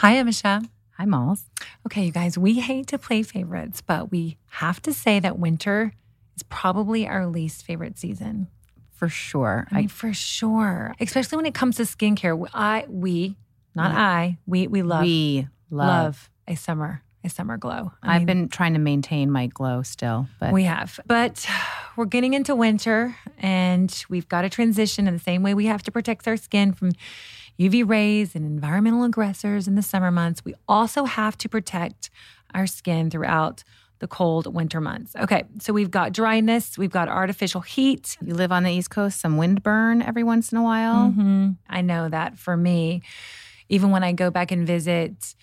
Hi, Emese. Hi, Malls. Okay, you guys, we hate to play favorites, but we have to say that winter is probably our least favorite season. For sure. I mean, for sure. Especially when it comes to skincare. I, we, not yeah. I, we, we love, we love, love a summer, summer glow. I have been trying to maintain my glow still, but we have. But we're getting into winter and we've got to transition in the same way we have to protect our skin from UV rays and environmental aggressors in the summer months. We also have to protect our skin throughout the cold winter months. Okay, so we've got dryness, we've got artificial heat. You live on the East Coast, some wind burn every once in a while. Mm-hmm. I know that for me, even when I go back and visit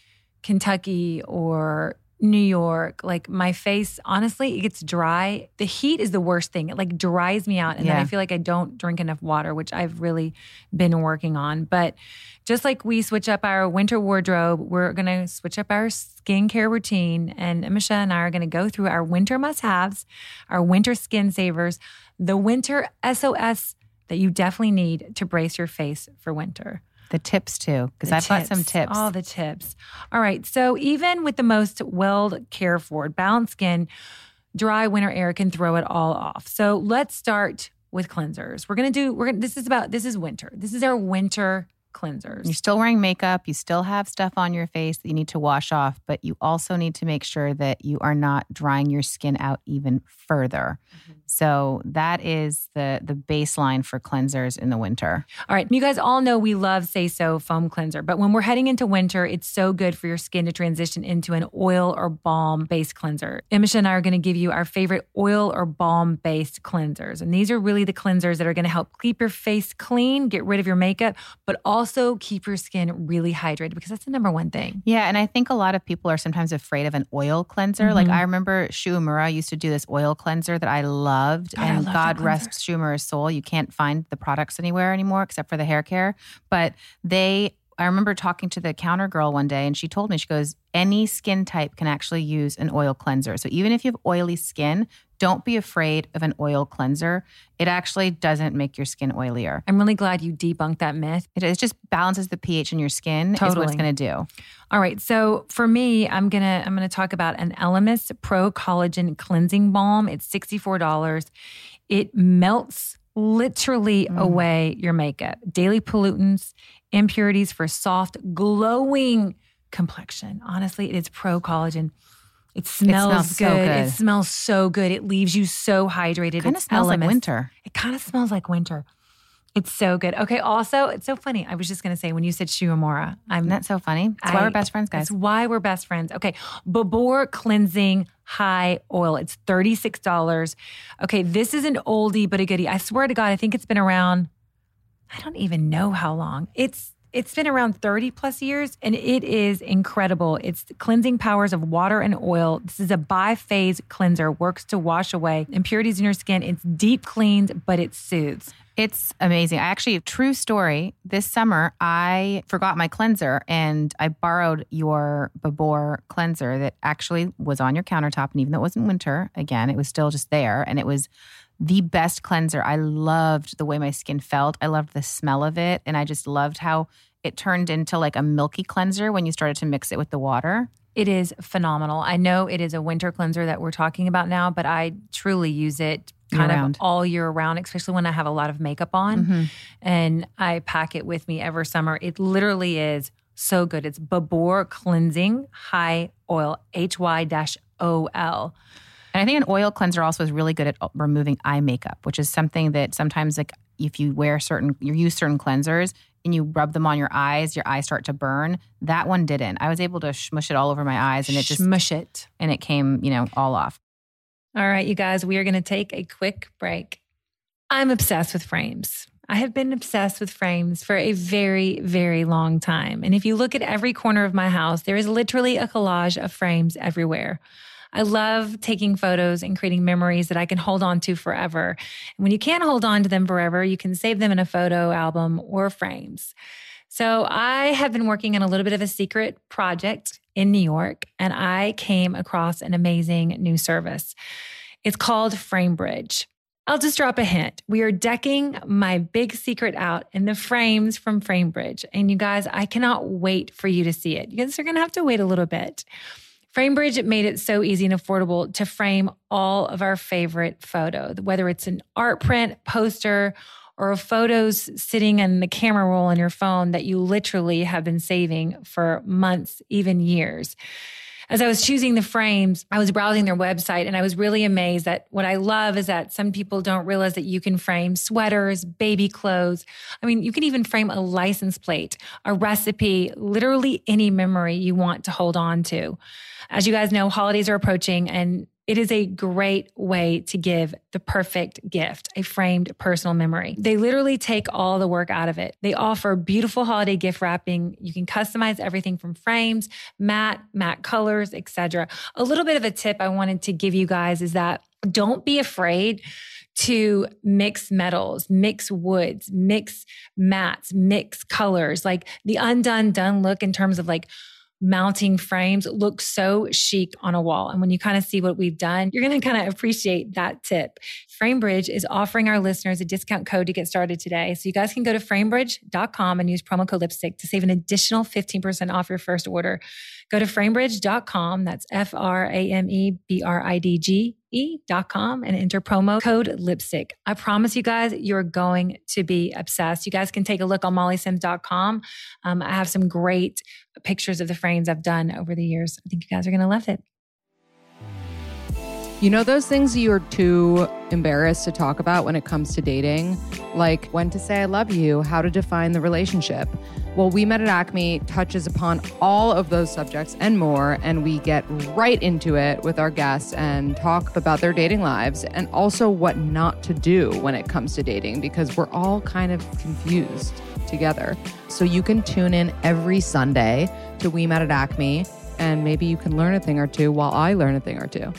Kentucky or New York, like my face, honestly, it gets dry. The heat is the worst thing. It like dries me out. And yeah. then I feel like I don't drink enough water, which I've really been working on. But just like we switch up our winter wardrobe, we're going to switch up our skincare routine. And Michelle and I are going to go through our winter must haves, our winter skin savers, the winter SOS that you definitely need to brace your face for winter. The tips too, because I've tips, got some tips. All the tips. All right. So even with the most well cared for, balanced skin, dry winter air can throw it all off. So let's start with cleansers. We're gonna do. We're gonna. This is about. This is winter. This is our winter cleansers. You're still wearing makeup, you still have stuff on your face that you need to wash off, but you also need to make sure that you are not drying your skin out even further. Mm-hmm. So that is the the baseline for cleansers in the winter. All right, you guys all know we love Say So foam cleanser, but when we're heading into winter, it's so good for your skin to transition into an oil or balm based cleanser. Emese and I are going to give you our favorite oil or balm based cleansers, and these are really the cleansers that are going to help keep your face clean, get rid of your makeup, but also keep your skin really hydrated because that's the number one thing. Yeah, and I think a lot of people are sometimes afraid of an oil cleanser. Mm-hmm. Like I remember Shu Uemura used to do this oil cleanser that I love loved. God, and God rest Shu Uemura's soul. You can't find the products anywhere anymore except for the hair care. But they I remember talking to the counter girl one day and she told me, she goes, any skin type can actually use an oil cleanser. So even if you have oily skin, don't be afraid of an oil cleanser. It actually doesn't make your skin oilier. I'm really glad you debunked that myth. It, it just balances the pH in your skin totally. is what it's going to do. All right. So for me, I'm going to I'm to talk about an Elemis Pro Collagen Cleansing Balm. It's $64. It melts literally mm. away your makeup. Daily pollutants, impurities for soft, glowing complexion. Honestly, it is pro collagen. It smells, it smells good. So good. It smells so good. It leaves you so hydrated. It kind of smells like winter. It kind of smells like winter. It's so good. Okay. Also, it's so funny. I was just gonna say when you said Shu Uemura, I'm not so funny. That's I, why we're best friends, guys. That's why we're best friends. Okay. Babor cleansing high oil. It's thirty six dollars. Okay. This is an oldie but a goodie. I swear to God, I think it's been around. I don't even know how long. It's It's been around 30 plus years and it is incredible. It's cleansing powers of water and oil. This is a biphase cleanser, works to wash away impurities in your skin. It's deep cleans, but it soothes. It's amazing. I actually, have true story, this summer I forgot my cleanser and I borrowed your Babor cleanser that actually was on your countertop. And even though it wasn't winter, again, it was still just there. And it was the best cleanser. I loved the way my skin felt. I loved the smell of it. And I just loved how it turned into like a milky cleanser when you started to mix it with the water. It is phenomenal. I know it is a winter cleanser that we're talking about now, but I truly use it kind of all year round, especially when I have a lot of makeup on. Mm-hmm. And I pack it with me every summer. It literally is so good. It's Babor Cleansing High Oil, H Y O L. And I think an oil cleanser also is really good at uh, removing eye makeup, which is something that sometimes like if you wear certain you use certain cleansers and you rub them on your eyes, your eyes start to burn. That one didn't. I was able to smush it all over my eyes and it just Smush it. and it came, you know, all off. All right, you guys, we are going to take a quick break. I'm obsessed with frames. I have been obsessed with frames for a very, very long time. And if you look at every corner of my house, there is literally a collage of frames everywhere. I love taking photos and creating memories that I can hold on to forever. And when you can't hold on to them forever, you can save them in a photo album or frames. So I have been working on a little bit of a secret project in New York, and I came across an amazing new service. It's called FrameBridge. I'll just drop a hint. We are decking my big secret out in the frames from FrameBridge. And you guys, I cannot wait for you to see it. You guys are going to have to wait a little bit. FrameBridge made it so easy and affordable to frame all of our favorite photos, whether it's an art print, poster, or photos sitting in the camera roll on your phone that you literally have been saving for months, even years. As I was choosing the frames, I was browsing their website and I was really amazed that what I love is that some people don't realize that you can frame sweaters, baby clothes. I mean, you can even frame a license plate, a recipe, literally any memory you want to hold on to. As you guys know, holidays are approaching and it is a great way to give the perfect gift, a framed personal memory. They literally take all the work out of it. They offer beautiful holiday gift wrapping. You can customize everything from frames, matte, matte colors, etc. A little bit of a tip I wanted to give you guys is that don't be afraid to mix metals, mix woods, mix mats, mix colors. Like the undone done look in terms of like mounting frames look so chic on a wall. And when you kind of see what we've done, you're going to kind of appreciate that tip. FrameBridge is offering our listeners a discount code to get started today. So you guys can go to framebridge.com and use promo code lipstick to save an additional 15% off your first order. Go to framebridge.com. That's F R A M E B R I D G E.com and enter promo code lipstick. I promise you guys, you're going to be obsessed. You guys can take a look on mollysims.com. Um, I have some great pictures of the frames I've done over the years. I think you guys are going to love it. You know those things you are too embarrassed to talk about when it comes to dating? Like when to say I love you, how to define the relationship. Well, We Met at Acme touches upon all of those subjects and more, and we get right into it with our guests and talk about their dating lives and also what not to do when it comes to dating because we're all kind of confused together. So you can tune in every Sunday to We Met at Acme, and maybe you can learn a thing or two while I learn a thing or two.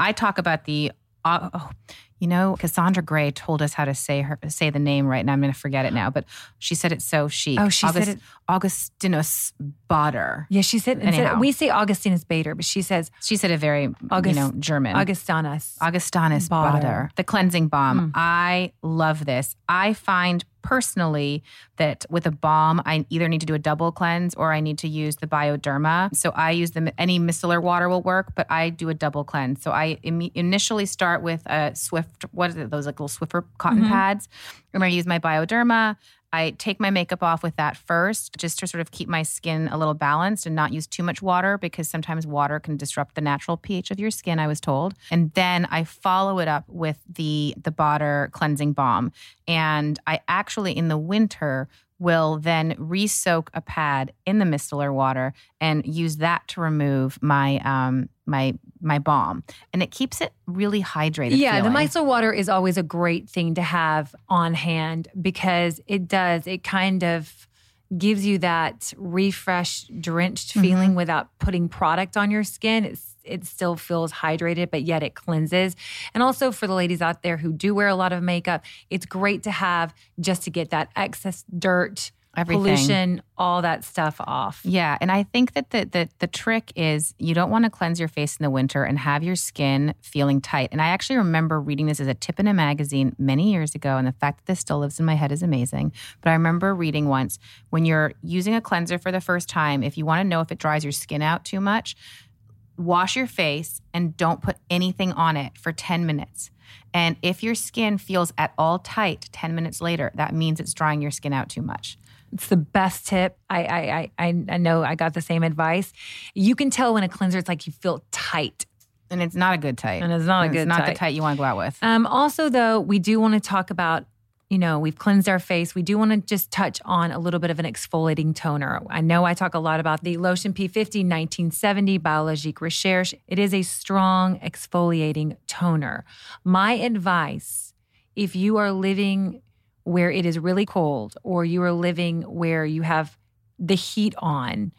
I talk about the uh, oh, you know, Cassandra Grey told us how to say her say the name right, and I'm going to forget it now. But she said it so chic. Oh, she said it- Augustinus Bader. Yeah, she said, Anyhow. instead, we say Augustinus Bader, but she says She said a very August- you know German. Augustinus. Augustinus Bader. Bader. The cleansing balm. Mm. I love this. I find personally that with a balm, I either need to do a double cleanse or I need to use the Bioderma. So I use the any micellar water will work, but I do a double cleanse. So I imme- initially start with a Swift. What is it? Those like little Swiffer cotton Mhm. pads. And I use my Bioderma. I take my makeup off with that first, just to sort of keep my skin a little balanced and not use too much water because sometimes water can disrupt the natural pH of your skin. I was told, and then I follow it up with the the Bader cleansing balm. And I actually in the winter will then re-soak a pad in the micellar water and use that to remove my um my my balm and it keeps it really hydrated Yeah, feeling. the micellar water is always a great thing to have on hand because it does, it kind of gives you that refreshed, drenched Mm-hmm. feeling without putting product on your skin. It's, it still feels hydrated, but yet it cleanses. And also for the ladies out there who do wear a lot of makeup, it's great to have just to get that excess dirt, Everything. pollution, all that stuff off. Yeah, and I think that the, the the trick is you don't want to cleanse your face in the winter and have your skin feeling tight. And I actually remember reading this as a tip in a magazine many years ago, and the fact that this still lives in my head is amazing. But I remember reading once when you're using a cleanser for the first time, if you want to know if it dries your skin out too much, wash your face and don't put anything on it for 10 minutes. And if your skin feels at all tight 10 minutes later, that means it's drying your skin out too much. It's the best tip. I, I I I know I got the same advice. You can tell when a cleanser it's like you feel tight. And it's not a good tight. And it's not a good It's not the tight. tight you want to go out with. Um, also, though, we do want to talk about, you know, we've cleansed our face. We do want to just touch on a little bit of an exfoliating toner. I know I talk a lot about the Lotion P50 1970 Biologique Recherche. It is a strong exfoliating toner. My advice if you are living where it is really cold or you are living where you have the heat on,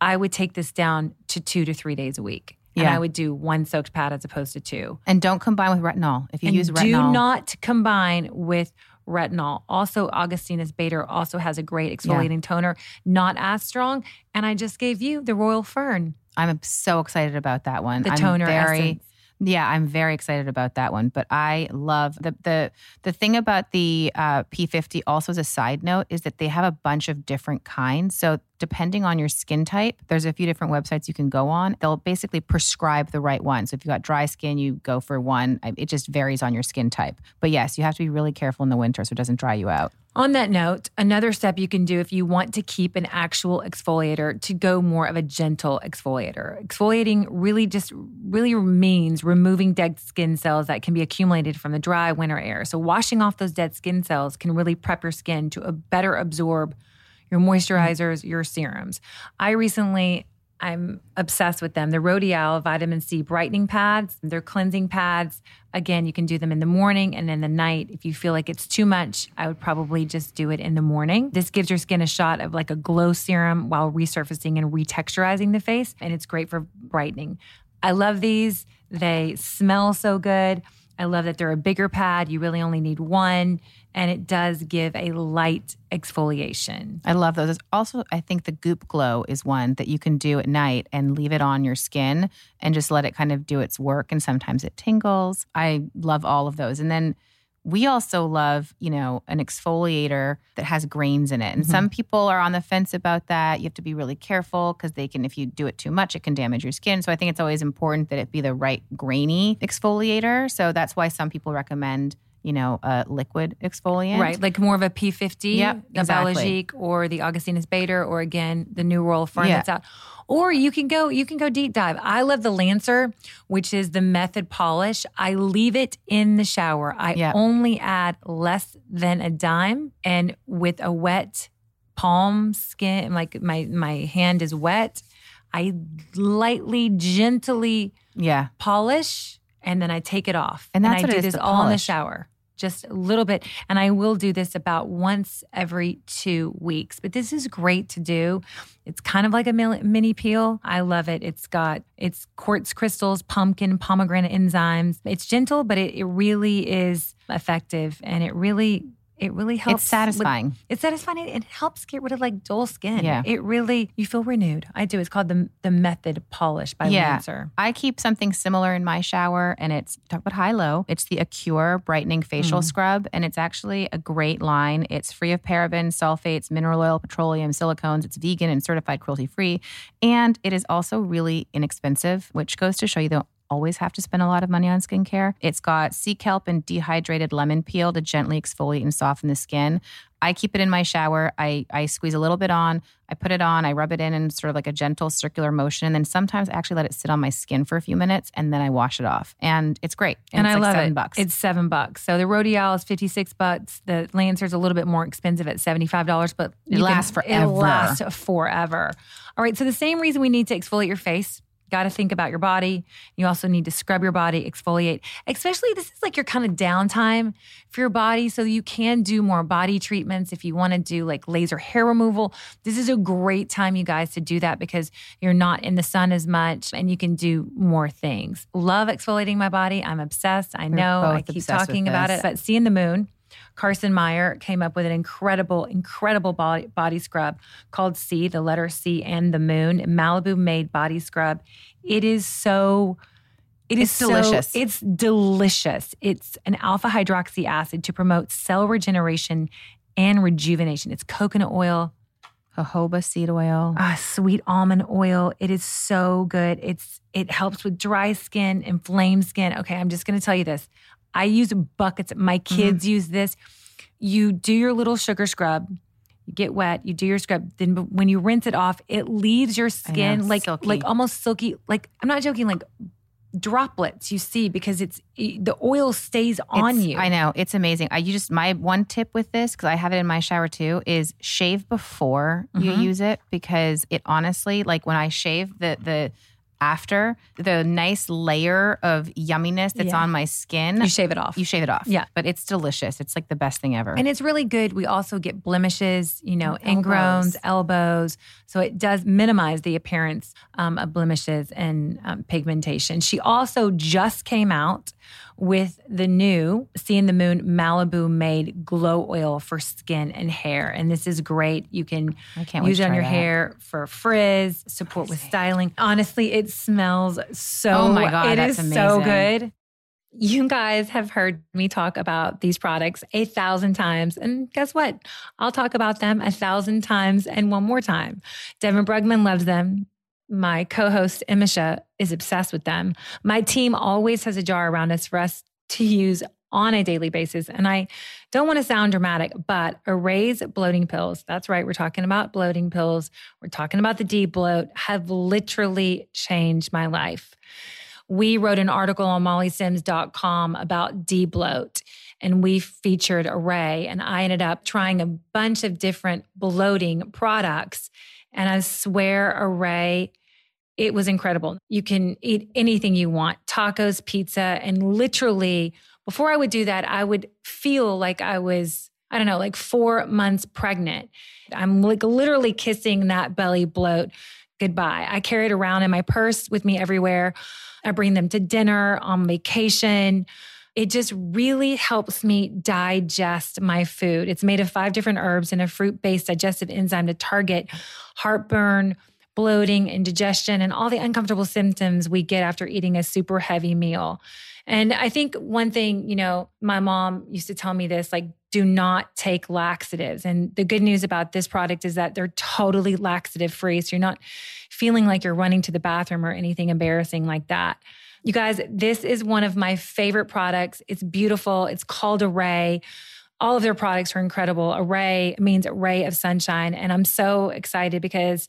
I would take this down to two to three days a week. And Yeah. I would do one soaked pad as opposed to two And don't combine with retinol. If you and use retinol, do not combine with retinol. Also, Augustinus Bader also has a great exfoliating toner, not as strong. And I just gave you the Royal Fern. I'm so excited about that one. The I'm toner very, essence. Yeah, I'm very excited about that one. But I love the the the thing about the uh, P50. Also, as a side note, is that they have a bunch of different kinds. So depending on your skin type, there's a few different websites you can go on. They'll basically prescribe the right one. So if you got dry skin, you go for one. It just varies on your skin type. But yes, you have to be really careful in the winter so it doesn't dry you out. On that note, another step you can do if you want to keep an actual exfoliator to go more of a gentle exfoliator. Exfoliating really just really means removing dead skin cells that can be accumulated from the dry winter air. So washing off those dead skin cells can really prep your skin to a better absorb your moisturizers, your serums. I recently I'm obsessed with them. The Rodial vitamin C brightening pads, they're cleansing pads. Again, you can do them in the morning and in the night. If you feel like it's too much, I would probably just do it in the morning. This gives your skin a shot of like a glow serum while resurfacing and retexturizing the face, and it's great for brightening. I love these. They smell so good. I love that they're a bigger pad. You really only need one, and it does give a light exfoliation. I love those. Also, I think the Goop Glow is one that you can do at night and leave it on your skin and just let it kind of do its work. And sometimes it tingles. I love all of those. And then we also love, you know, an exfoliator that has grains in it. And mm-hmm. some people are on the fence about that. You have to be really careful because they can, if you do it too much, it can damage your skin. So I think it's always important that it be the right grainy exfoliator. So that's why some people recommend, you know, a liquid exfoliant. Right, like more of a P50, Yep, the exactly. Biologique or the Augustinus Bader, or again the new Royal Fern Yeah. that's out. Or you can go, you can go deep dive. I love the Lancer, which is the method polish. I leave it in the shower. I Yeah. only add less than a dime, and with a wet palm skin, like my my hand is wet, I lightly, gently Yeah. polish and then I take it off. And that's I what do it is, this all in the shower. Just a little bit. And I will do this about once every two weeks. But this is great to do. It's kind of like a mini peel. I love it. It's got it's quartz crystals, pumpkin, pomegranate enzymes. It's gentle, but it, it really is effective and it really it really helps. with- satisfying. it's satisfying. It, helps get rid of like dull skin. Yeah. It really you feel renewed. I do. It's called the the method polish by Yeah. Lancer. I keep something similar in my shower, and it's talk about high low. It's the Acure Brightening Facial mm-hmm. Scrub, and it's actually a great line. It's free of parabens, sulfates, mineral oil, petroleum, silicones. It's vegan and certified cruelty free, and it is also really inexpensive, which goes to show you don't always have to spend a lot of money on skincare. It's got sea kelp and dehydrated lemon peel to gently exfoliate and soften the skin. I keep it in my shower. I, I squeeze a little bit on, I put it on, I rub it in in sort of like a gentle circular motion. And then sometimes I actually let it sit on my skin for a few minutes and then I wash it off. And it's great. And, it's I like love seven it. bucks. It's seven bucks. So the Rodial is 56 bucks. The Lancer's a little bit more expensive at $75, but It lasts can, forever. It lasts forever. All right. So the same reason we need to exfoliate your face. Got to think about your body. You also need to scrub your body, exfoliate. Especially, this is like your kind of downtime for your body. So you can do more body treatments if you want to do like laser hair removal. This is a great time, you guys, to do that because you're not in the sun as much and you can do more things. Love exfoliating my body. I'm obsessed. I know. I keep talking about it. But seeing the moon, Carson Meyer came up with an incredible, incredible body, body scrub called C, the letter C and the moon, Malibu made body scrub. It is so, it is It's so- delicious. it's delicious. It's an alpha hydroxy acid to promote cell regeneration and rejuvenation. It's coconut oil, jojoba seed oil. uh, sweet almond oil. It is so good. It's it helps with dry skin, inflamed skin. Okay, I'm just going to tell you this. I use buckets. My Mm-hmm. kids use this. You do your little sugar scrub. You get wet. You do your scrub. Then when you rinse it off, it leaves your skin like silky. like almost silky. Like I'm not joking. Like droplets you see because it's the oil stays on It's- you. I know it's amazing. I you just my one tip with this because I have it in my shower too is shave before you Mhm. use it because it honestly like when I shave the the after the nice layer of yumminess that's Yeah. on my skin You shave it off. you shave it off Yeah. but it's delicious it's like the best thing ever And it's really good. We also get blemishes, you know, Elbows. ingrowns, elbows. So it does minimize the appearance um, of blemishes and um, pigmentation. She also just came out with the new Seeing the Moon Malibu made glow oil for skin and hair. And this is great. You can use it on your that. hair for frizz, support with styling. Honestly, it smells so Oh my God, It that's is so good. You guys have heard me talk about these products a thousand times. And guess what? I'll talk about them a thousand times and one more time. Devin Brugman loves them. My co host, Emese, is obsessed with them. My team always has a jar around us for us to use on a daily basis. And I don't want to sound dramatic, but Arrae's bloating pills, that's right, we're talking about bloating pills, we're talking about the D bloat, have literally changed my life we wrote an article on mollysims.com about D-bloat and we featured Arrae and I ended up trying a bunch of different bloating products and I swear Arrae it was incredible. You can eat anything you want, tacos, pizza and literally before I would do that I would feel like I was I don't know, like 4 months pregnant. I'm like literally kissing that belly bloat goodbye. I carry it around in my purse with me everywhere. I bring them to dinner, on vacation. It just really helps me digest my food. It's made of five different herbs and a fruit based digestive enzyme to target heartburn, bloating, indigestion, and all the uncomfortable symptoms we get after eating a super heavy meal. And I think one thing, you know, my mom used to tell me this like, do not take laxatives. And the good news about this product is that they're totally laxative free. So you're not feeling like you're running to the bathroom or anything embarrassing like that. You guys, this is one of my favorite products. It's beautiful. It's called Arrae. All of their products are incredible. Arrae means ray of sunshine. And I'm so excited because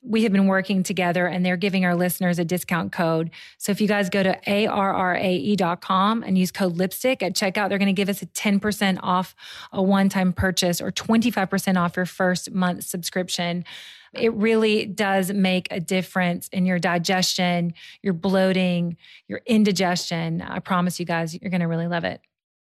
we have been working together and they're giving our listeners a discount code. So if you guys go to arrae.com and use code lipstick at checkout, they're going to give us a 10% off a one time purchase or 25% off your first month subscription. It really does make a difference in your digestion, your bloating, your indigestion. I promise you guys, you're going to really love it.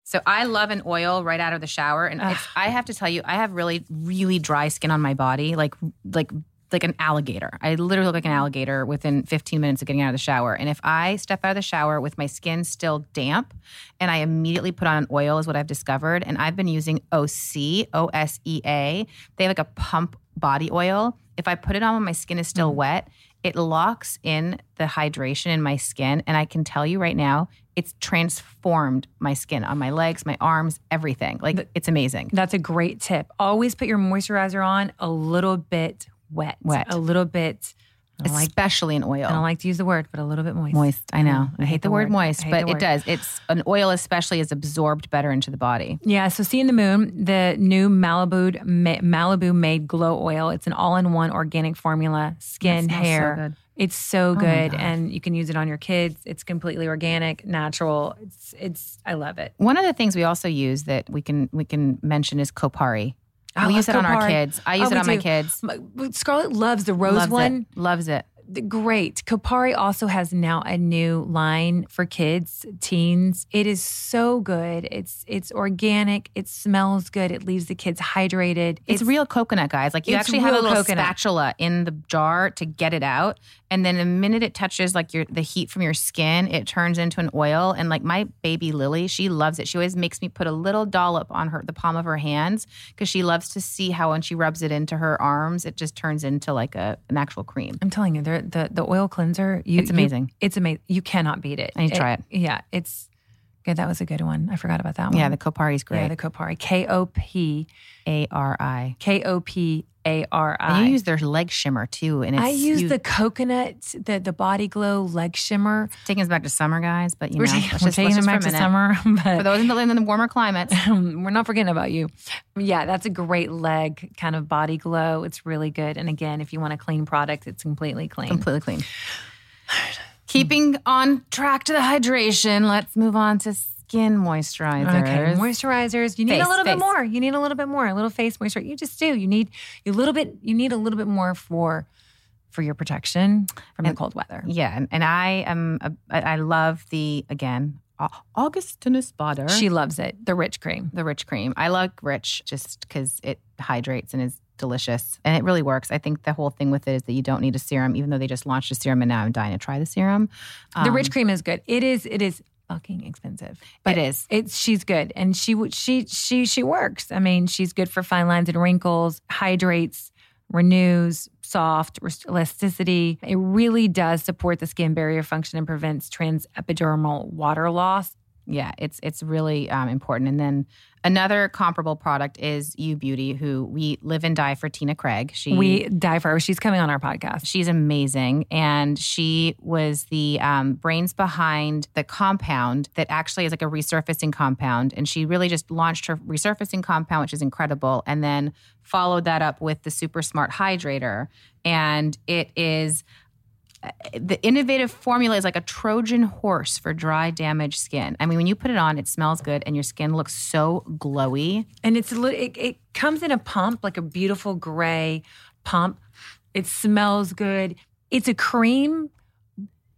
So I love an oil right out of the shower, and it's, I have to tell you, I have really, really dry skin on my body, like like like an alligator. I literally look like an alligator within 15 minutes of getting out of the shower. And if I step out of the shower with my skin still damp, and I immediately put on an oil, is what I've discovered. And I've been using OSEA, O S E A. They have like a pump body oil. If I put it on when my skin is still mm. wet, it locks in the hydration in my skin. And I can tell you right now, it's transformed my skin on my legs, my arms, everything. Like it's amazing. That's a great tip. Always put your moisturizer on a little bit wet. Wet. A little bit I don't like especially in oil. I don't like to use the word, but a little bit moist. moist. I mm-hmm. know. I, I hate, the, word, moist, but it does. It's an oil, especially, is absorbed better into the body. Yeah, so Seeing the Moon, the new Malibu Malibu made glow oil. It's an all-in-one organic formula, skin, so hair. good. It's so oh good, God. and you can use it on your kids. It's completely organic, natural. It's it's. I love it. One of the things we also use that we can we can mention is Kopari. Oh, I we oh, use it on our kids. I use Oh, it on my kids. Scarlett loves the rose Loves one. it. Loves it. Great. Kopari also has now a new line for kids, teens. It is so good. It's it's organic. It smells good. It leaves the kids hydrated. It's, real coconut, guys. Like you actually have a little coconut. spatula in the jar to get it out, and then the minute it touches like your the heat from your skin, it turns into an oil. And like my baby Lily, she loves it. She always makes me put a little dollop on her the palm of her hands because she loves to see how when she rubs it into her arms, it just turns into like a an actual cream. I'm telling you, the the, the oil cleanser. You, It's you- amazing. it's amazing. You cannot beat it. I need to try it. Yeah, it's good. That was a good one. I forgot about that one. Yeah, the Kopari's is great. Yeah, the Kopari. K O P A R I. K O P A R And I. you use their leg shimmer too, and it's I use you- the coconut, the the body glow leg shimmer. taking us back to summer, guys. But you we're know, taking, let's we're just, taking let's back for to summer, For but those who live in the warmer climates, we're not forgetting about you. Yeah, that's a great leg kind of body glow. It's really good. And again, if you want a clean product, it's completely clean. completely clean. Keeping on track to the hydration, let's move on to skin moisturizers. Okay, moisturizers. You need Face, a little bit more. You need a little bit more. A little face moisturizer. You just do. You need a little bit. You need a little bit more for for your protection from the cold weather. Yeah, and, and I am. A, I I love the again Augustinus Bader. She loves it. The rich cream. the rich cream. I like rich just because it hydrates and is delicious, and it really works. I think the whole thing with it is that you don't need a serum, even though they just launched a serum, and now I'm dying to try the serum. the Um, rich cream is good. It is. It is fucking expensive. But It is. It's she's good, and she would she she she works. I mean, she's good for fine lines and wrinkles. Hydrates, renews, soft elasticity. It really does support the skin barrier function and prevents transepidermal water loss. Yeah, it's it's really um, important. And then another comparable product is U Beauty, who we live and die for Tina Craig. She We die for her. She's coming on our podcast. She's amazing. And she was the um, brains behind the compound that actually is like a resurfacing compound. And she really just launched her resurfacing compound, which is incredible. And then followed that up with the Super Smart Hydrator. And it is the innovative formula is like a Trojan horse for dry, damaged skin. I mean, when you put it on, it smells good and your skin looks so glowy. And it's it, it comes in a pump, like a beautiful gray pump. It smells good. It's a cream,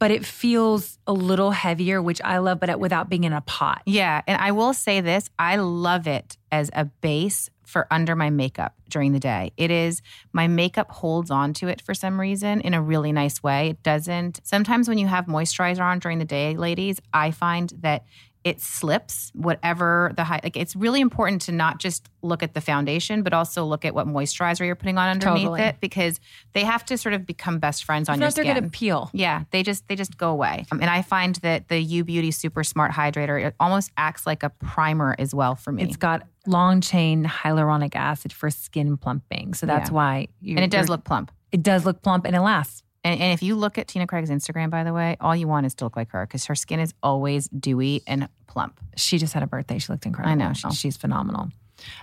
but it feels a little heavier, which I love, but without being in a pot. Yeah. And I will say this I love it as a base for under my makeup during the day. It is, my makeup holds on to it for some reason in a really nice way. It doesn't. Sometimes when you have moisturizer on during the day, ladies, I find that it slips whatever the high like it's really important to not just look at the foundation but also look at what moisturizer you're putting on underneath Totally. it because they have to sort of become best friends on If your not, they're going to peel. yeah, they just they just go away. Um, and I find that the U Beauty Super Smart Hydrator it almost acts like a primer as well for me. It's got long chain hyaluronic acid for skin plumping. So that's Yeah. why you and it does look plump. it does look plump and it lasts. And, and if you look at Tina Craig's Instagram, by the way, all you want is to look like her because her skin is always dewy and plump. She just had a birthday. She looked incredible. I know. She- she's phenomenal.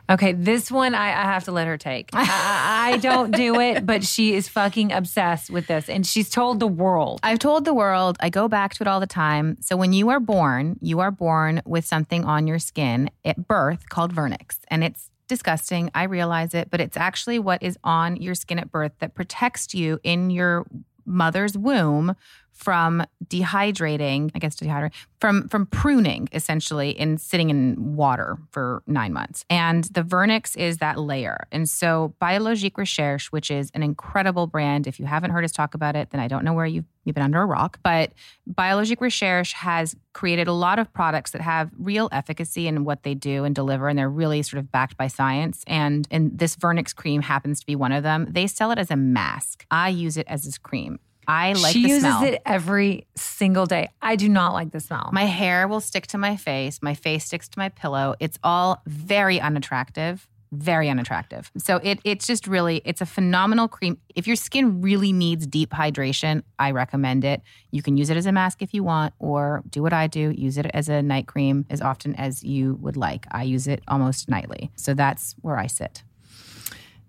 Okay, this one I, I have to let her take. I, I I don't do it, but she is fucking obsessed with this, and she's told the world. I've told the world, I go back to it all the time. So when you are born, you are born with something on your skin at birth called vernix. And it's disgusting. I realize it, but it's actually what is on your skin at birth that protects you in your mother's womb from dehydrating, I guess dehydrating, from from pruning essentially in sitting in water for 9 months. And the vernix is that layer. And so Biologique Recherche, which is an incredible brand, if you haven't heard us talk about it, then I don't know where you've you've been under a rock, but Biologique Recherche has created a lot of products that have real efficacy in what they do and deliver and they're really sort of backed by science and and this vernix cream happens to be one of them. They sell it as a mask. I use it as this cream. I like the smell. she the uses smell. it every single day. I do not like the smell. My hair will stick to my face. My face sticks to my pillow. It's all very unattractive. very unattractive. So it it's just really it's a phenomenal cream. If your skin really needs deep hydration, I recommend it. You can use it as a mask if you want or do what I do, use it as a night cream as often as you would like. I use it almost nightly. So that's where I sit.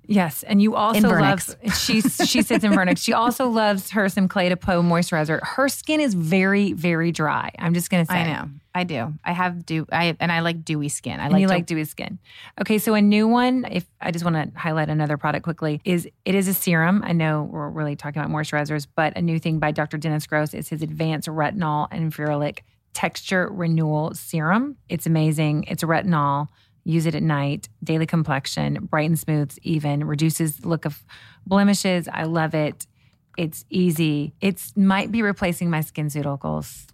Yes, and you also In love she she sits in Vernix. She also loves her some Clé de Peau moisturizer. Her skin is very very dry. I'm just gonna say. I know. I do. I have dew I and I like dewy skin. I And like you to- like dewy skin. Okay, so a new one, if I just want to highlight another product quickly, is it is a serum. I know we're really talking about moisturizers, but a new thing by Dr. Dennis Gross is his advanced retinol and ferulic texture renewal serum. It's amazing. It's retinol. Use it at night, daily complexion, brightens, smooths, even, reduces look of blemishes. I love it. It's easy. It's might be replacing my skin SkinCeuticals.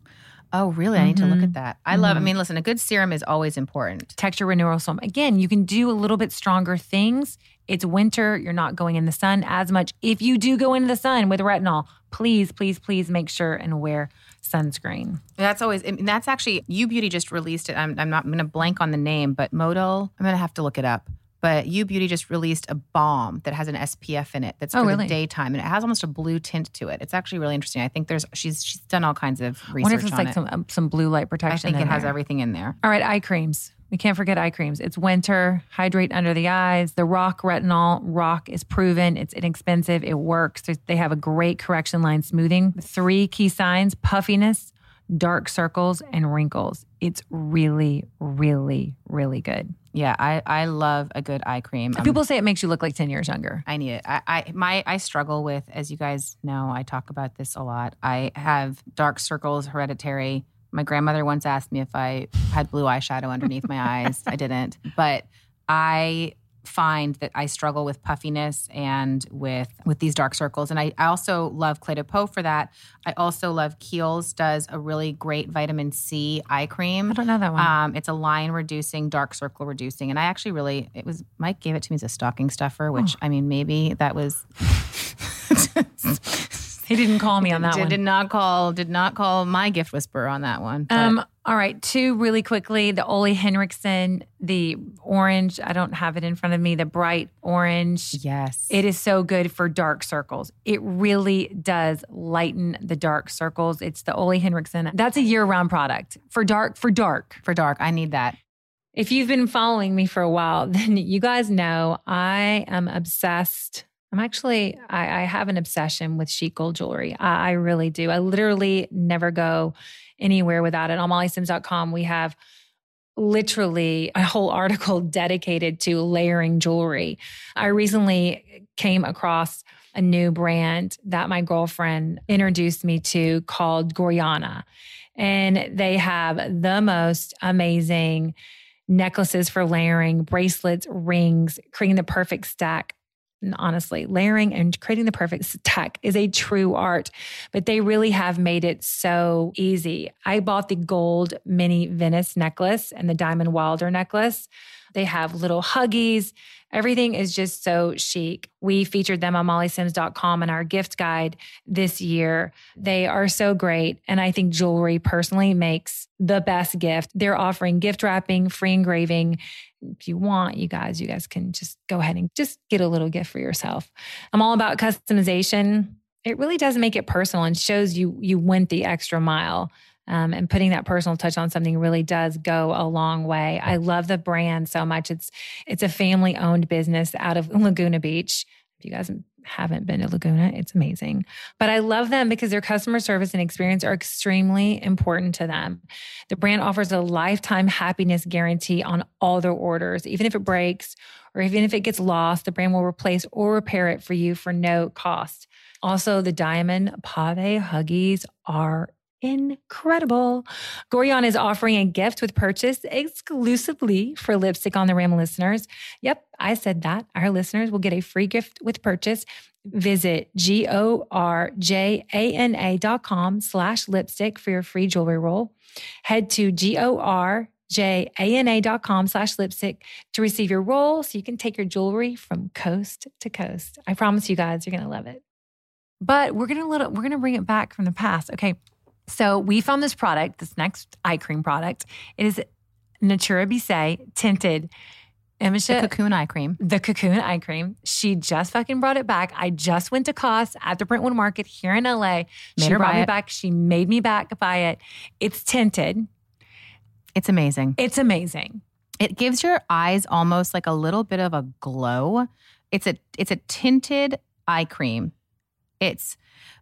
Oh, really? I need to look at mm-hmm. that. I love I mm-hmm. mean, listen, a good serum is always important. texture renewal serum. Again, you can do a little bit stronger things. It's winter. You're not going in the sun as much. If you do go into the sun with retinol, please, please, please make sure and wear sunscreen. That's always, I mean, that's actually, U Beauty just released it. I'm, I'm not going to blank on the name, but Modal, I'm going to have to look it up. But U Beauty just released a balm that has an SPF in it that's Oh, for really? the daytime, and it has almost a blue tint to it. It's actually really interesting. I think there's she's she's done all kinds of I research wonder if it's like it. some um, some blue light protection. I think it in has everything in there. All right, eye creams. We can't forget eye creams. It's winter, hydrate under the eyes. The RoC Retinol, RoC is proven. It's inexpensive. It works. They have a great correction line smoothing. Three key signs puffiness, dark circles, and wrinkles. It's really, really, really good. Yeah, I I love a good eye cream. Um, People say it makes you look like 10 years younger. I need it. I, I my I struggle with, as you guys know, I talk about this a lot. I have dark circles, hereditary. My grandmother once asked me if I had blue eyeshadow underneath my eyes. I didn't, but I find that I struggle with puffiness and with with these dark circles. And I, I also love Clé de Peau for that. I also love Kiehl's does a really great vitamin C eye cream. I don't know that one. Um, it's a line reducing, dark circle reducing, and I actually really it was Mike gave it to me as a stocking stuffer, which Oh. I mean maybe that was. he didn't call me on that did, one. did not call did not call my gift whisperer on that one. but- Um, all right, two really quickly. The Ole Henriksen, the orange. I don't have it in front of me. The bright orange. yes, It is so good for dark circles. It really does lighten the dark circles. It's the Ole Henriksen. That's a year-round product for dark. For dark. for dark. I need that. If you've been following me for a while, then you guys know I am obsessed. I'm actually, I, I have an obsession with chic gold jewelry. I, I really do. I literally never go anywhere without it. On mollysims.com, we have literally a whole article dedicated to layering jewelry. I recently came across a new brand that my girlfriend introduced me to called Gorjana. And they have the most amazing necklaces for layering, bracelets, rings, creating the perfect stack. Honestly, layering and creating the perfect stack is a true art, but they really have made it so easy. I bought the gold mini Venice necklace and the diamond Wilder necklace. They have little huggies. Everything is just so chic. We featured them on mollysims.com in our gift guide this year. They are so great. And I think jewelry personally makes the best gift. They're offering gift wrapping, free engraving. If you want, you guys, you guys can just go ahead and just get a little gift for yourself. I'm all about customization. It really does make it personal and shows you you went the extra mile. Um, and putting that personal touch on something really does go a long way. I love the brand so much. It's it's a family owned business out of Laguna Beach. If you guys haven't been to Laguna, it's amazing. But I love them because their customer service and experience are extremely important to them. The brand offers a lifetime happiness guarantee on all their orders. Even if it breaks or even if it gets lost, the brand will replace or repair it for you for no cost. Also, the Diamond Pave Huggies are incredible. Gorjana is offering a gift with purchase exclusively for Lipstick on the Rim listeners. Yep, I said that. Our listeners will get a free gift with purchase. Visit G-O-R-J-A-N-A dot com slash lipstick for your free jewelry roll. Head to G-O-R-J-A-N-A dot com slash lipstick to receive your roll so you can take your jewelry from coast to coast. I promise you guys, you're going to love it. But we're gonna let we're gonna bring it back from the past. Okay, so we found this product, this next eye cream product. It is Natura Bissé tinted Emese, The cocoon eye cream. the cocoon eye cream. She just fucking brought it back. I just went to Cost at the Brentwood Market here in LA. she her brought me it. back. She made me back buy it. It's tinted. It's amazing. It's amazing. It gives your eyes almost like a little bit of a glow. It's a it's a tinted eye cream. It's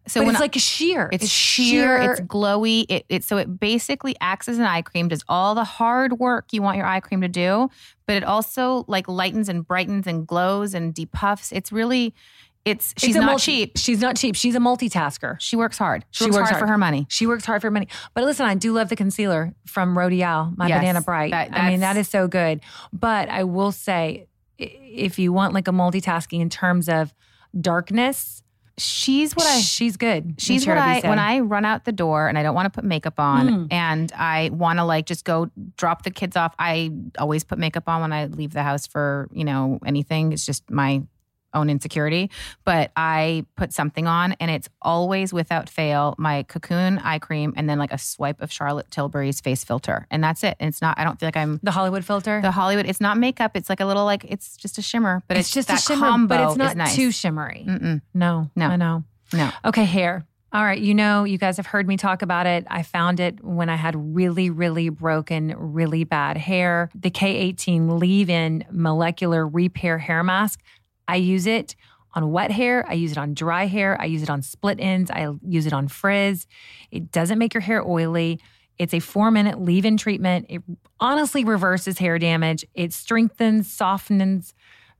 so but it's like a sheer. It's, sheer, it's glowy. It, it so it basically acts as an eye cream, does all the hard work you want your eye cream to do, but it also like lightens and brightens and glows and depuffs. It's really it's she's a not multi- cheap. She's not cheap. She's a multitasker. She works hard. She, She works, works hard, for her money. She works hard for her money. But listen, I do love the concealer from Rodial, my Yes, Banana Bright. that- I mean, that's- so good. But I will say, if you want like a multitasking in terms of darkness, She's what I she's good. She's what I said. when I run out the door and I don't want to put makeup on Mm. and I want to like just go drop the kids off. I always put makeup on when I leave the house for you know anything. It's just my own insecurity, but I put something on and it's always without fail my cocoon eye cream and then like a swipe of Charlotte Tilbury's face filter and that's it. And it's not. I don't feel like I'm the Hollywood filter. the Hollywood. It's not makeup. It's like a little like it's just a shimmer, but it's, it's, just that a shimmer, combo but it's not nice. too shimmery. Mm-mm. No, No. I know. No. Okay, hair. All right, you know, you guys have heard me talk about it. I found it when I had really, really broken, really bad hair. The K18 leave in molecular repair hair mask. I use it on wet hair. I use it on dry hair. I use it on split ends. I use it on frizz. It doesn't make your hair oily. It's a four minute leave in treatment. It honestly reverses hair damage. It strengthens, softens.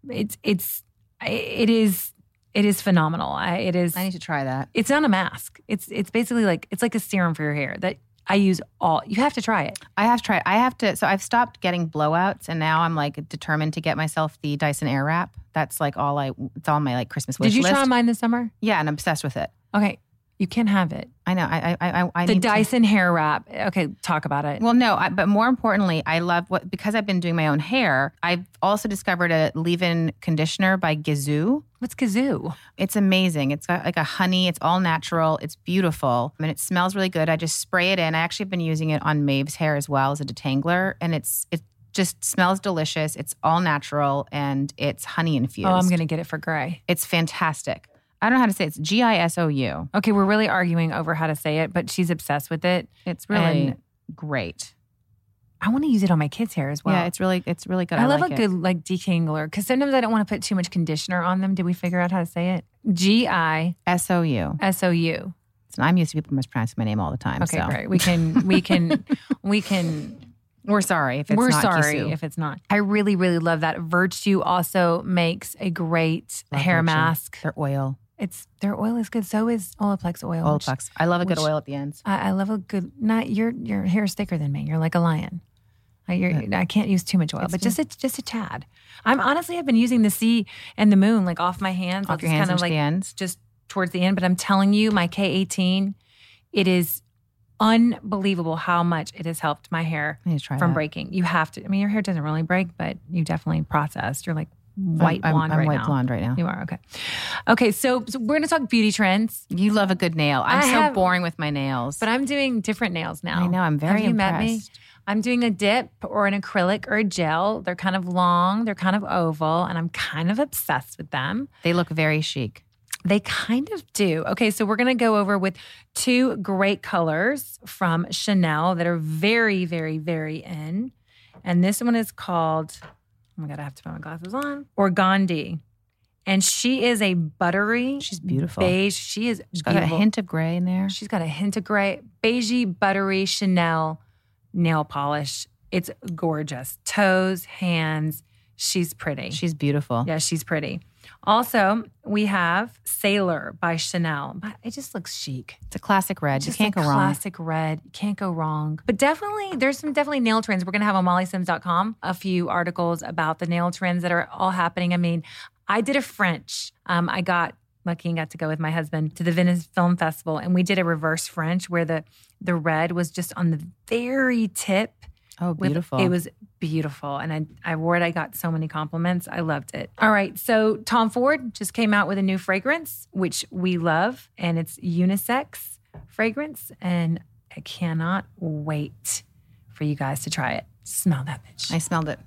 It's, it's, it is, it is phenomenal. I, it is. I need to try that. It's not a mask. It's it's basically like it's like a serum for your hair that I use all. You have to try it. I have to tried. I have to. So I've stopped getting blowouts, and now I'm like determined to get myself the Dyson Airwrap. That's like all I. It's all my like Christmas wish Did you list. try mine this summer? Yeah, and I'm obsessed with it. Okay, you can have it. I know. I I I, I the need to- Dyson hair wrap. Okay, talk about it. well, no, I, but more importantly, I love what because I've been doing my own hair. I've also discovered a leave-in conditioner by Gazoo. What's kazoo? It's amazing. It's got like a honey. It's all natural. It's beautiful. I mean, it smells really good. I just spray it in. I actually have been using it on Maeve's hair as well as a detangler, and it's it just smells delicious. It's all natural and it's honey infused. Oh, I'm gonna get it for gray. It's fantastic. I don't know how to say it. It's G I S O U. Okay, we're really arguing over how to say it, but she's obsessed with it. It's really And- great. I want to use it on my kids' hair as well. yeah, it's really it's really good. I, love like a it. good like detangler because sometimes I don't want to put too much conditioner on them. Did we figure out how to say it? G I S O U. S O U. So I'm used to people mispronouncing my name all the time. Okay, so. great. We can we can we can We're sorry if it's We're not sorry Kisu. if it's not. I really, really love that. Virtue also makes a great Love hair Virtue. mask. Their oil, It's their oil is good. So is Olaplex oil. Olaplex. I love a good oil at the ends. I, I love a good. Not your your hair is thicker than me. You're like a lion. I, I can't use too much oil, but just a, just a tad. I'm honestly I've been using the sea and the moon like off my hands. Off your just hands kind of like the ends. just towards the end. But I'm telling you, my K18, it is unbelievable how much it has helped my hair I need to try from that. breaking. You have to. I mean, your hair doesn't really break, but you definitely processed. You're like white I'm, blonde I'm right white now. blonde right now. You are okay. Okay, so, so we're gonna talk beauty trends, You love a good nail. I'm I so have- boring with my nails. but I'm doing different nails now. I know. I'm very Have you met me? I'm doing a dip or an acrylic or a gel. They're kind of long, they're kind of oval, and I'm kind of obsessed with them. They look very chic. They kind of do. Okay, so we're going to go over with two great colors from Chanel that are very, very, very in. And this one is called, oh my God, I have to put my glasses on, Organdi. And she is a buttery, She's beautiful. beige. She is She's got a hint of gray in there. She's got a hint of gray, beigey, buttery Chanel nail polish. It's gorgeous. Toes, hands. She's pretty. She's beautiful. Yeah, she's pretty. Also, we have Sailor by Chanel. But it just looks chic. It's a classic red. You can't go wrong. classic red. You can't go wrong. But definitely, there's some definitely nail trends. We're going to have on mollysims.com a few articles about the nail trends that are all happening. I mean, I did a French. Um, I got lucky and got to go with my husband to the Venice Film Festival, and we did a reverse French where the the red was just on the very tip. Oh, with- beautiful. It was beautiful. And I, I wore it. I got so many compliments. I loved it. All right. So Tom Ford just came out with a new fragrance, which we love. And it's unisex fragrance. And I cannot wait for you guys to try it. Smell that bitch. I smelled it.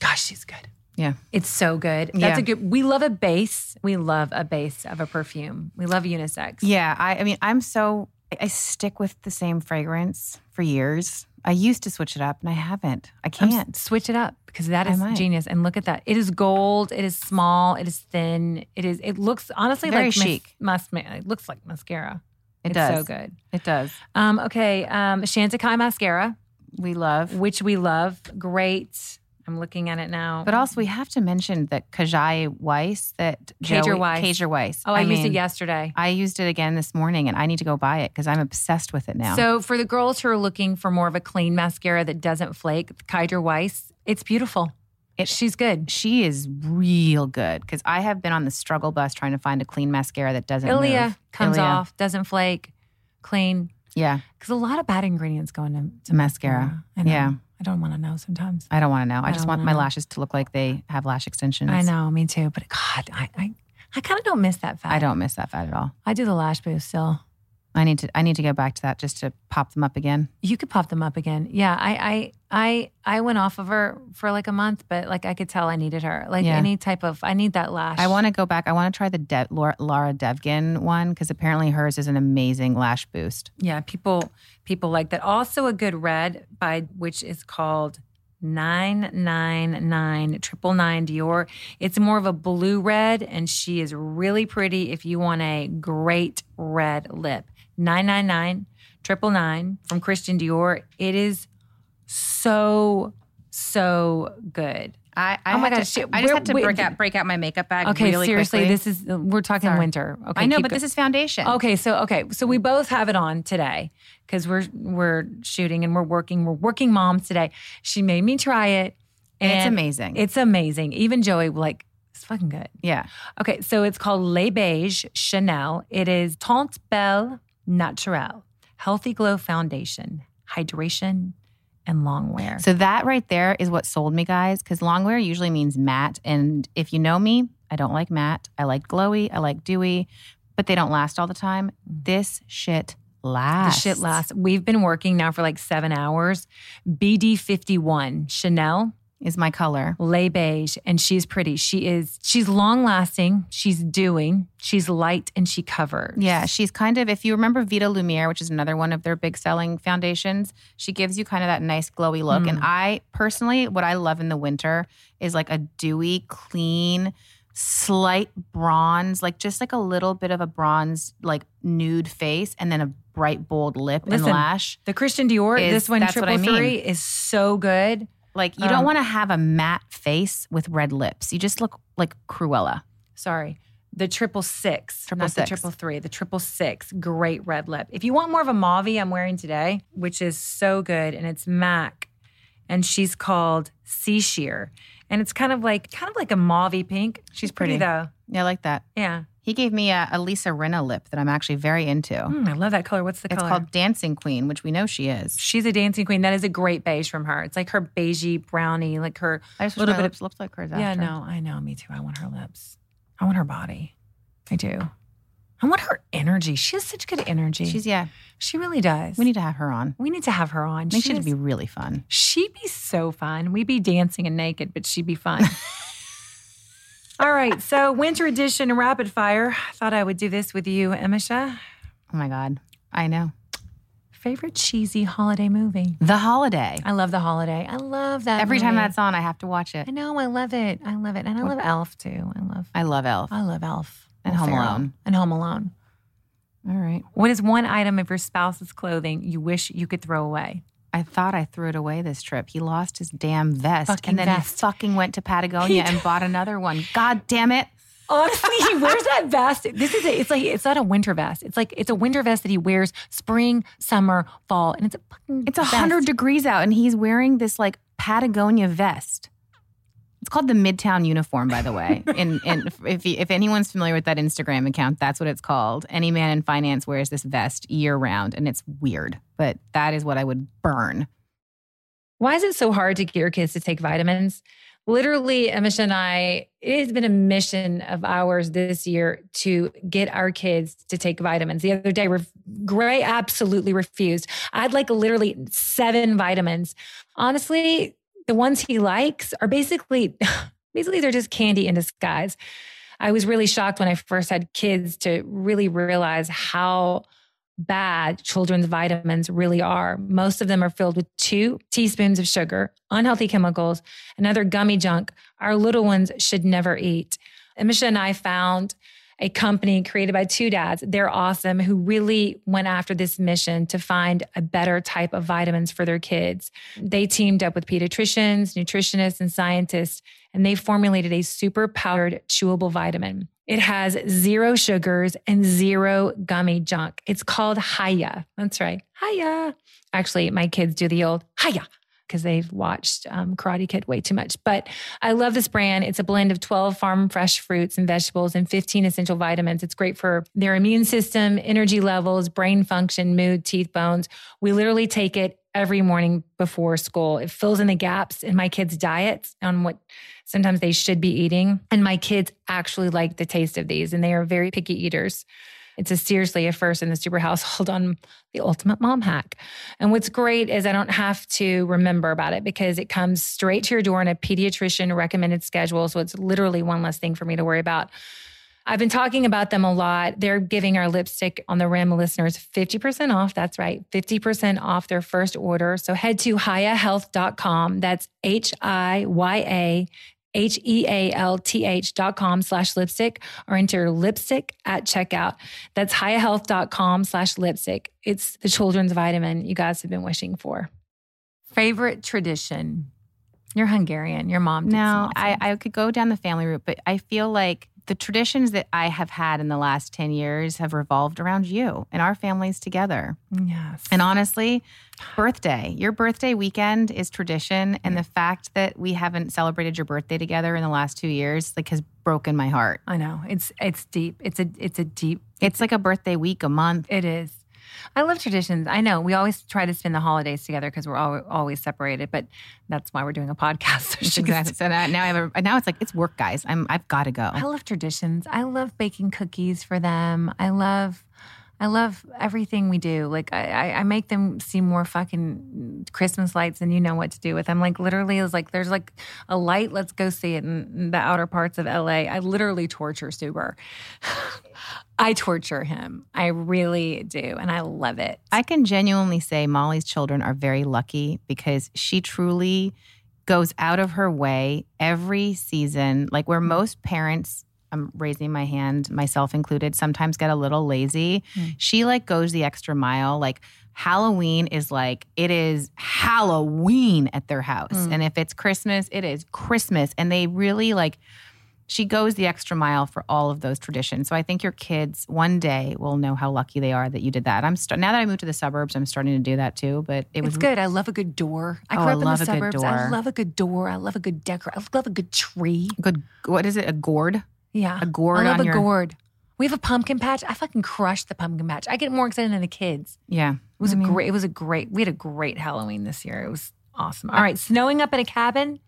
Gosh, she's good. Yeah. It's so good. That's Yeah. a good. We love a base. We love a base of a perfume. We love unisex. Yeah, I, I mean, I'm so I- I stick with the same fragrance for years. I used to switch it up, and I haven't. I s- can't. switch it up because that is genius. And look at that. It is gold. It is small. It is thin. It is. It looks honestly Very like mas- chic. Mas- it looks like mascara. It it's does. so good. It does. Um, okay, um, Chantecaille mascara, We love. which we love. Great. I'm looking at it now. But also, we have to mention that Kjaer Weis, that Kjaer Weis. Kjaer Weis. oh, I, used it yesterday. I used it again this morning, and I need to go buy it because I'm obsessed with it now. So for the girls who are looking for more of a clean mascara that doesn't flake, Kjaer Weis, it's beautiful. It- She's good. she is real good because I have been on the struggle bus trying to find a clean mascara that doesn't Ilia move. comes Ilia. off, doesn't flake, clean. Yeah, Because a lot of bad ingredients go into to Mascara. I know. Yeah. I don't want to know sometimes. I don't want to know. I, I just want my know. lashes to look like they have lash extensions. I know, me too. But God, I I, I kind of don't miss that fat. I don't miss that fat at all. I do the lash boost still. I need to. I need to go back to that just to pop them up again. You could pop them up again. Yeah, I I I I went off of her for like a month, but like I could tell I needed her. Like Yeah. any type of I need that lash. I want to go back. I want to try the De- Laura, Laura Devgan one because apparently hers is an amazing lash boost. Yeah, people people like that. Also a good red by which is called 999 triple nine Dior. It's more of a blue red and she is really pretty if you want a great red lip. 999 triple nine from Christian Dior. It is so so good. I, I Oh my gosh, to, I just had to break out break out my makeup bag. Okay, really seriously, quickly. this is we're talking Sorry. winter. Okay, I know, but go- this is foundation. Okay, so okay, so we both have it on today because we're we're shooting and we're working. We're working moms today. She made me try it, And it's amazing. It's amazing. Even Joey like it's fucking good. yeah, Okay, so it's called Le Beige Chanel. It is Teint Belle Naturelle Healthy Glow Foundation, hydration, and long wear. So that right there is what sold me, guys, because long wear usually means matte. And if you know me, I don't like matte. I like glowy, I like dewy, but they don't last all the time. This shit the lasts. shit lasts. We've been working now for like seven hours. BD fifty one Chanel. Is my color. lay beige and she's pretty she is she's long lasting she's doing she's light and she covers Yeah, she's kind of, if you remember Vitalumière, which is another one of their big selling foundations, she gives you kind of that nice glowy look. And mm. I personally, what I love in the winter is like a dewy, clean, slight bronze, like just like a little bit of a bronze, like nude face, and then a bright, bold lip Listen, and lash. the christian dior Is- this one triple I mean. three is so good Like you Um, don't want to have a matte face with red lips. You just look like Cruella. sorry the triple six Triple not the triple three the triple six great red lip if you want more of a mauve i'm wearing today which is so good and it's mac and she's called See Sheer and it's kind of like kind of like a mauve pink she's pretty, pretty. though Yeah, I like that. yeah He gave me a, a Lisa Rinna lip that I'm actually very into. Mm, i love that color what's the it's color It's called Dancing Queen, which we know she is. She's a dancing queen. That is a great beige from her. It's like her beigey brownie, like her I just wish little bit lips looked like hers. of. Yeah, after. no, I know. Me too. I want her lips. I want her body. I do. I want her energy. She has such good energy. She's yeah. she really does. We need to have her on. we need to have her on. I think She she'd is- be really fun. She'd be so fun. We'd be dancing and naked, but she'd be fun. All right, so winter edition rapid fire. I thought I would do this with you, Emese. Oh my god, I know. Favorite cheesy holiday movie? The Holiday. I love the holiday. I love that. Every time movie. that's on, I have to watch it. I know, I love it. I love it. And I love Elf too. I love I love Elf. I love Elf. And Will Home Ferrell. Alone. And Home Alone. All right. What is one item of your spouse's clothing you wish you could throw away? I thought I threw it away this trip. He lost his damn vest, Fucking and then vest. he fucking went to Patagonia and bought another one. God damn it! Honestly, he wears that vest. This is a, it's like it's not a winter vest. It's like it's a winter vest that he wears spring, summer, fall, and it's a fucking It's a hundred degrees out, and he's wearing this like Patagonia vest. It's called the Midtown uniform, by the way. and if if anyone's familiar with that Instagram account, that's what it's called. Any man in finance wears this vest year round, and it's weird, but that is what I would burn. Why is it so hard to get your kids to take vitamins? Literally, Emese and I, it has been a mission of ours this year to get our kids to take vitamins. The other day, Gray absolutely refused. I had like literally seven vitamins. Honestly, the ones he likes are basically Basically, they're just candy in disguise. I was really shocked when I first had kids to really realize how bad children's vitamins really are. Most of them are filled with two teaspoons of sugar, unhealthy chemicals, and other gummy junk our little ones should never eat. Misha and I found a company created by two dads. They're awesome, who really went after this mission to find a better type of vitamins for their kids. They teamed up with pediatricians, nutritionists, and scientists, and they formulated a super powdered chewable vitamin. It has zero sugars and zero gummy junk. It's called Hiya. That's right. Hiya. Actually, my kids do the old Hiya because they've watched um, Karate Kid way too much. But I love this brand. It's a blend of 12 farm fresh fruits and vegetables and 15 essential vitamins. It's great for their immune system, energy levels, brain function, mood, teeth, bones. We literally take it every morning before school. It fills in the gaps in my kids' diets on what sometimes they should be eating. And my kids actually like the taste of these, and they are very picky eaters. It's a seriously a first in the Stuber household on the ultimate mom hack. And what's great is I don't have to remember about it because it comes straight to your door in a pediatrician recommended schedule. So it's literally one less thing for me to worry about. I've been talking about them a lot. They're giving our lipstick on the rim listeners 50% off. That's right, 50% off their first order. So head to hiyahealth.com. That's H I Y A H E A L T H dot com slash lipstick or enter lipstick at checkout. That's dot com slash lipstick. It's the children's vitamin you guys have been wishing for. Favorite tradition? You're Hungarian. Your mom. Now, I, I could go down the family route, but I feel like the traditions that I have had in the last 10 years have revolved around you and our families together. Yes. And honestly, birthday, your birthday weekend is tradition. And the fact that we haven't celebrated your birthday together in the last two years, like, has broken my heart. I know. It's it's deep. It's a it's a deep It's like a birthday week, a month. It is. I love traditions. I know we always try to spend the holidays together because we're all, always separated, but that's why we're doing a podcast. So exactly. So now, now I have a, now it's like it's work, guys. I'm I've got to go. I love traditions. I love baking cookies for them. I love. I love everything we do. Like I, I make them see more fucking Christmas lights than you know what to do with them. Like literally, it's like there's like a light. Let's go see it in the outer parts of LA. I literally torture Stuber. I torture him. I really do, and I love it. I can genuinely say Molly's children are very lucky because she truly goes out of her way every season. Like where mm-hmm. most parents I'm raising my hand, myself included, sometimes get a little lazy. Mm. She like goes the extra mile. Like Halloween is like, it is Halloween at their house. Mm. And if it's Christmas, it is Christmas. And they really like, she goes the extra mile for all of those traditions. So I think your kids one day will know how lucky they are that you did that. I'm st- now that I moved to the suburbs, I'm starting to do that too. But it was it's good. I love a good door. I grew oh, up I in the suburbs. I love a good door. I love a good decor. I love a good tree. Good. What is it? A gourd? Yeah. A gourd I love a your- gourd. We have a pumpkin patch. I fucking crushed the pumpkin patch. I get more excited than the kids. Yeah. It was a great. It was a great. We had a great Halloween this year. It was awesome. All right, snowing up in a cabin,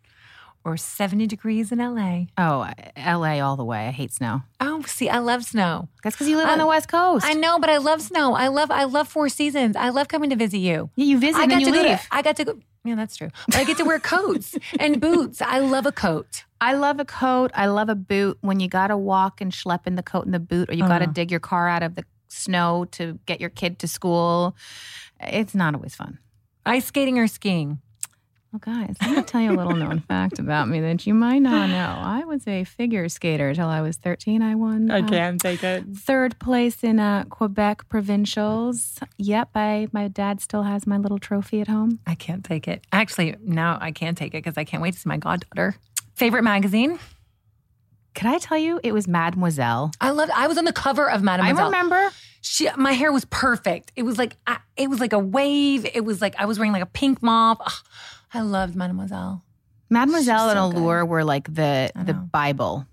or seventy degrees in LA. Oh, LA all the way. I hate snow. Oh, see, I love snow. That's because you live I- on the West Coast. I know, but I love snow. I love. I love four seasons. I love coming to visit you. Yeah, you visit I and got then you to go leave. to. I got to go. Yeah, that's true. But I get to wear coats and boots. I love a coat. I love a coat. I love a boot. When you got to walk and schlep in the coat and the boot, or you got to Uh-huh. dig your car out of the snow to get your kid to school, it's not always fun. Ice skating or skiing. Well, guys, I'm going to tell you a little known fact about me that you might not know. I was a figure skater till I was 13. I won. I can uh, take it. Third place in uh, Quebec provincials. Yep, I my dad still has my little trophy at home. I can't take it. Actually, now I can take it because I can't wait to see my goddaughter. Favorite magazine? Could I tell you it was Mademoiselle? I loved. I was on the cover of Mademoiselle. I remember. She, my hair was perfect. It was like I, it was like a wave. It was like I was wearing like a pink mop. Ugh, I loved Mademoiselle. Mademoiselle She's and so Allure were like the the. Bible.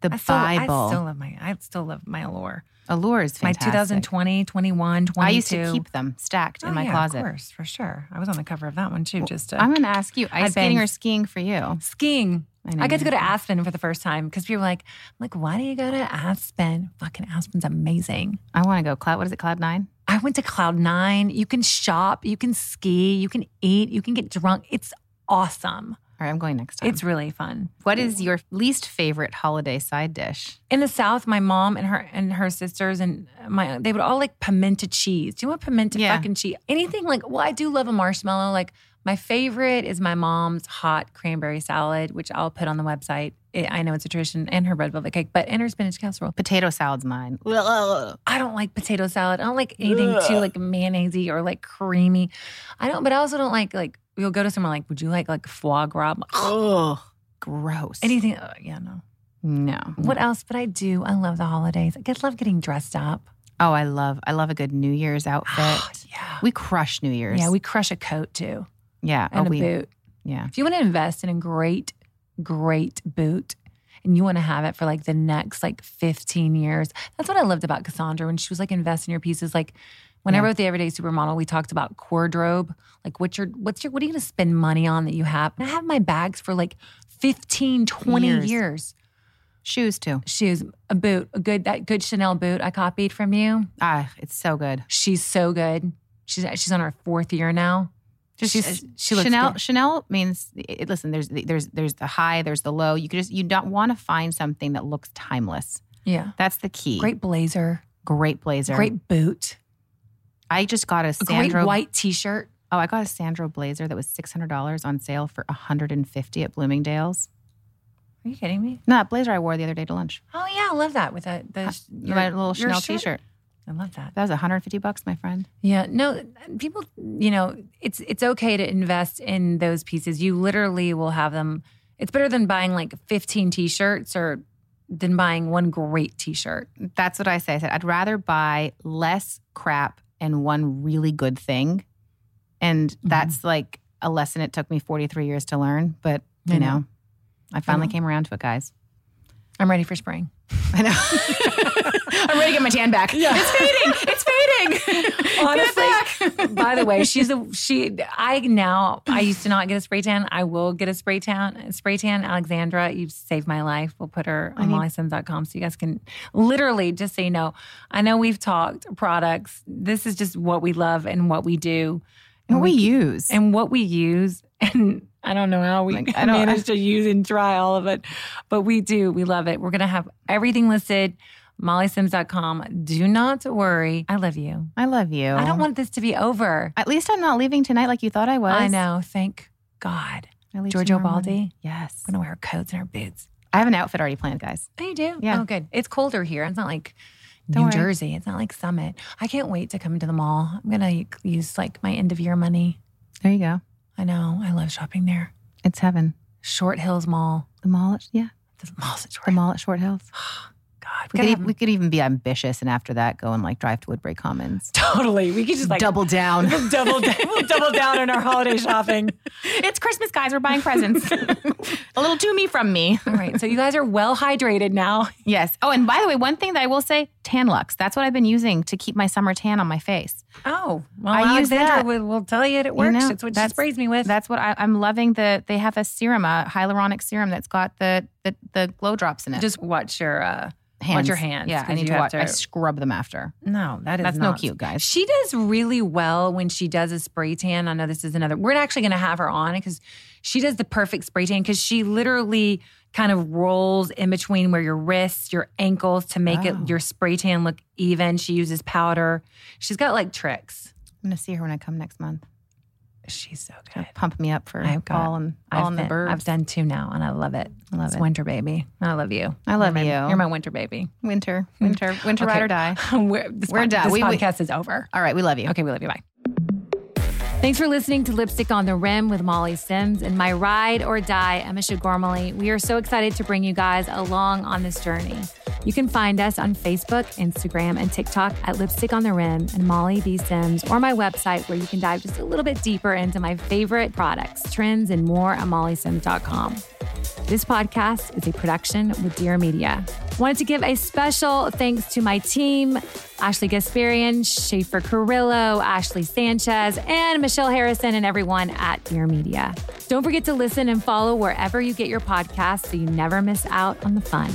The I still, Bible. I still love my. I still love my Allure. Allure is My fantastic. 2020, 21, 22. I used to keep them stacked in Oh, my yeah, closet. Of course, for sure. I was on the cover of that one too. Just to, I'm going to ask you, ice skating or skiing for you? skiing. I I got to go to. Aspen for the first time because people were like, like, why do you go to Aspen? Fucking Aspen's amazing. I want to go. Cloud. What is it? Cloud nine. I went to Cloud Nine. You can shop, you can ski, you can eat, you can get drunk. It's awesome. All right, I'm going next time. It's really fun. what is your least favorite holiday side dish? In the South, my mom and her and her sisters and my they would all like pimento cheese. Do you want pimento Yeah. fucking cheese? Anything like well, I do love a marshmallow. Like my favorite is my mom's hot cranberry salad, which I'll put on the website. It, I know it's a tradition, and her red velvet cake, but and her spinach casserole. Potato salad's mine. I don't like potato salad. I don't like anything too like mayonnaisey or like creamy. I don't, but I also don't like like you'll go to somewhere like, would you like like foie gras? I'm Oh, gross. Anything? Uh, yeah, no. No. What else? But I do. I love the holidays. I just love getting dressed up. Oh, I love I love a good New Year's outfit. yeah. we crush New Year's. Yeah, we crush a coat too yeah. and oh, a boot. Yeah. If you want to invest in a great, great boot and you want to have it for like the next like 15 years, that's what I loved about Cassandra when she was like invest in your pieces. Like when I wrote the Everyday Supermodel, we talked about wardrobe. Like what's your, what's your, what are you going to spend money on that you have? And I have my bags for like 15, 20 Years. years. Shoes too. Shoes, a boot, a good, that good Chanel boot I copied from you. Ah, it's so good. She's so good. She's, she's on her fourth year now. Just She's- uh, she looks Chanel. good. Chanel means it, listen. There's there's there's the high. There's the low. You could just you don't want to find something that looks timeless. Yeah. That's the key. Great blazer, great blazer. great boot, I just got a a Sandro. great white t shirt. Oh, I got a Sandro blazer that was six hundred dollars on sale for hundred and fifty at Bloomingdale's. Are you kidding me? No, that blazer I wore the other day to lunch. Oh yeah, I love that with the, the your- My little Chanel shirt. T-shirt. I love that. That was one hundred fifty bucks, my friend. Yeah, no, people, you know, it's it's okay to invest in those pieces. You literally will have them. It's better than buying like 15 t-shirts or than buying one great t-shirt. That's what I say. I said I'd rather buy less crap and one really good thing, and Mm-hmm. that's like a lesson it took me forty three years to learn. But you I know. know, I finally know. came around to it, guys. I'm ready for spring. I know. I'm ready to get my tan back. Yeah. It's fading. It's fading. Honestly, by the way, she's a she. I now I used to not get a spray tan. I will get a spray tan. Spray tan, Alexandra. You've saved my life. We'll put her on mollysims.com so you guys can literally just say no. I know we've talked products. This is just what we love and what we do what we use. and what we use. And I don't know how we Like, I managed to use and try all of it, but we do. We love it. We're going to have everything listed. mollysims.com. Do not worry. I love you. I love you. I don't want this to be over. At least I'm not leaving tonight like you thought I was. I know. Thank God. Giorgio morning. Baldi. Yes. I'm going to wear her coats and our boots. I have an outfit already planned, guys. Oh, you do? Yeah. Oh, good. It's colder here. It's not like Don't New worry. Jersey. It's not like Summit. I can't wait to come to the mall. I'm going to use like my end of year money. There you go. I know. I love shopping there. It's heaven. Short Hills Mall. The mall, at, yeah, The mall's at Short the mall at Short Hills. God, We could, have- e- we could even be ambitious and after that go and like drive to Woodbury Commons. totally. We could just like Double down. double down, we'll double down on our holiday shopping. it's Christmas, guys. We're buying presents. a little to me from me. All right, so you guys are well hydrated now. Yes. Oh, and by the way, one thing that I will say, Tan-Luxe. That's what I've been using to keep my summer tan on my face. Oh, well, I use Alexandra that. will, will tell you it You works. know, That's what she sprays me with. That's what I, I'm loving. The they have a serum, a hyaluronic serum that's got the the, the glow drops in it. Just watch your uh, hands. watch your hands. Yeah, I need to watch. I scrub them after. No, that is That's no cute, guys. She does really well when she does a spray tan. I know this is another. We're actually going to have her on because she does the perfect spray tan because she literally kind of rolls in between where your wrists, your ankles to make Oh. it your oh. spray tan look even. She uses powder. She's got like tricks. I'm gonna see her when I come next month. She's so good. Pump me up for I've got- all and all I've, in the birds. I've done two now and I love it. I love it's it. winter baby. I love you. I love You're my- you. You're my winter baby. winter, winter, winter Okay. ride or die. we're this, We're pod- done. This We- we- podcast is over. All right, we love you. Okay, we love you. Bye. Thanks for listening to Lipstick on the Rim with Molly Sims and my ride or die, Emese Gormley. We are so excited to bring you guys along on this journey. You can find us on Facebook, Instagram, and TikTok at Lipstick on the Rim and Molly B. Sims, or my website where you can dive just a little bit deeper into my favorite products, trends, and more at mollysims.com. This podcast is a production with Dear Media. Wanted to give a special thanks to my team Ashley Gasparian, Schaefer Carrillo, Ashley Sanchez, and Michelle Harrison, and everyone at Dear Media. Don't forget to listen and follow wherever you get your podcasts so you never miss out on the fun.